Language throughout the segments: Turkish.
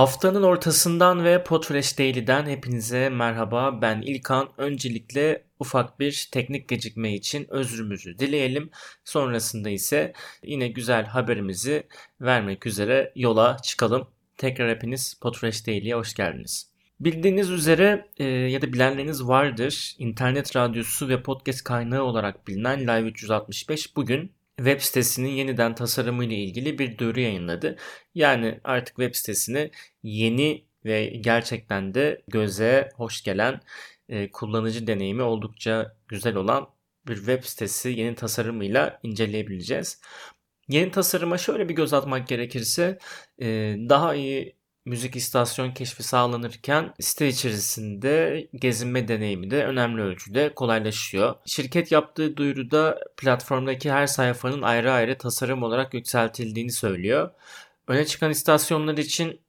Haftanın ortasından ve Podfresh Daily'den hepinize merhaba. Ben İlkan. Öncelikle ufak bir teknik gecikme için özrümüzü dileyelim. Sonrasında ise yine güzel haberimizi vermek üzere yola çıkalım. Tekrar hepiniz Podfresh Daily'ye hoş geldiniz. Bildiğiniz üzere e, ya da bilenleriniz vardır. İnternet radyosu ve podcast kaynağı olarak bilinen Live 365 bugün web sitesinin yeniden tasarımı ile ilgili bir duyuru yayınladı. Yani artık web sitesini yeni ve gerçekten de göze hoş gelen e, kullanıcı deneyimi oldukça güzel olan bir web sitesi yeni tasarımıyla inceleyebileceğiz. Yeni tasarıma şöyle bir göz atmak gerekirse e, daha iyi müzik istasyon keşfi sağlanırken site içerisinde gezinme deneyimi de önemli ölçüde kolaylaşıyor. Şirket yaptığı duyuruda platformdaki her sayfanın ayrı ayrı tasarım olarak yükseltildiğini söylüyor. Öne çıkan istasyonlar için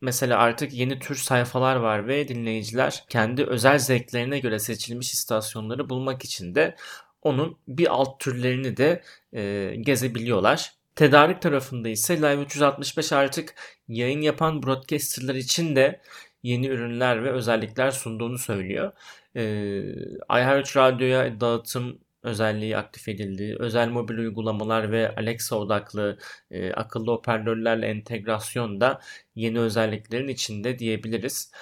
mesela artık yeni tür sayfalar var ve dinleyiciler kendi özel zevklerine göre seçilmiş istasyonları bulmak için de onun bir alt türlerini de e, gezebiliyorlar. Tedarik tarafında ise Live 365 artık yayın yapan broadcasterlar için de yeni ürünler ve özellikler sunduğunu söylüyor. Ee, iHeart Radyo'ya dağıtım özelliği aktif edildi. Özel mobil uygulamalar ve Alexa odaklı e, akıllı hoparlörlerle entegrasyon da yeni özelliklerin içinde diyebiliriz.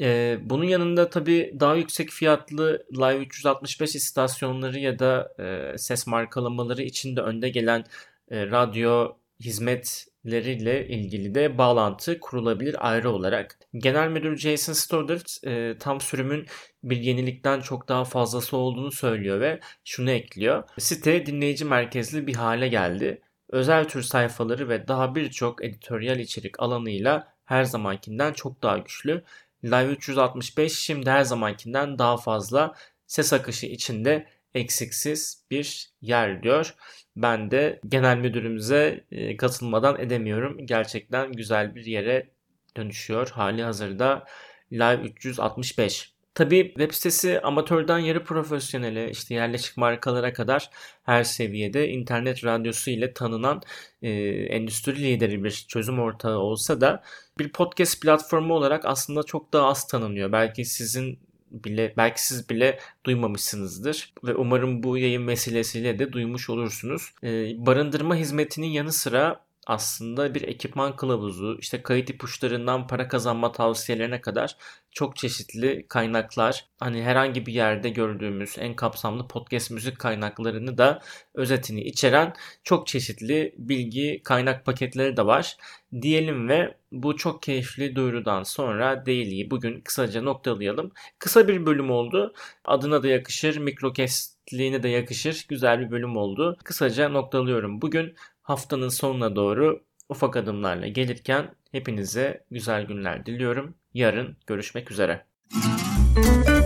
E, bunun yanında tabii daha yüksek fiyatlı Live 365 istasyonları ya da e, ses markalamaları için de önde gelen e, radyo hizmetleriyle ilgili de bağlantı kurulabilir ayrı olarak. Genel Müdür Jason Stoddard e, tam sürümün bir yenilikten çok daha fazlası olduğunu söylüyor ve şunu ekliyor. Site dinleyici merkezli bir hale geldi. Özel tür sayfaları ve daha birçok editoryal içerik alanıyla her zamankinden çok daha güçlü. Live 365 şimdi her zamankinden daha fazla ses akışı içinde eksiksiz bir yer diyor. Ben de genel müdürümüze e, katılmadan edemiyorum. Gerçekten güzel bir yere dönüşüyor hali hazırda Live 365. Tabi web sitesi amatörden yarı profesyonele işte yerleşik markalara kadar her seviyede internet radyosu ile tanınan e, endüstri lideri bir çözüm ortağı olsa da bir podcast platformu olarak aslında çok daha az tanınıyor. Belki sizin bile belki siz bile duymamışsınızdır ve umarım bu yayın vesilesiyle de duymuş olursunuz. Ee, barındırma hizmetinin yanı sıra aslında bir ekipman kılavuzu, işte kayıt ipuçlarından para kazanma tavsiyelerine kadar çok çeşitli kaynaklar, hani herhangi bir yerde gördüğümüz en kapsamlı podcast müzik kaynaklarını da özetini içeren çok çeşitli bilgi kaynak paketleri de var. Diyelim ve bu çok keyifli duyurudan sonra Daily'yi bugün kısaca noktalayalım. Kısa bir bölüm oldu. Adına da yakışır, mikrokestliğine de yakışır. Güzel bir bölüm oldu. Kısaca noktalıyorum. Bugün haftanın sonuna doğru ufak adımlarla gelirken hepinize güzel günler diliyorum. Yarın görüşmek üzere. Müzik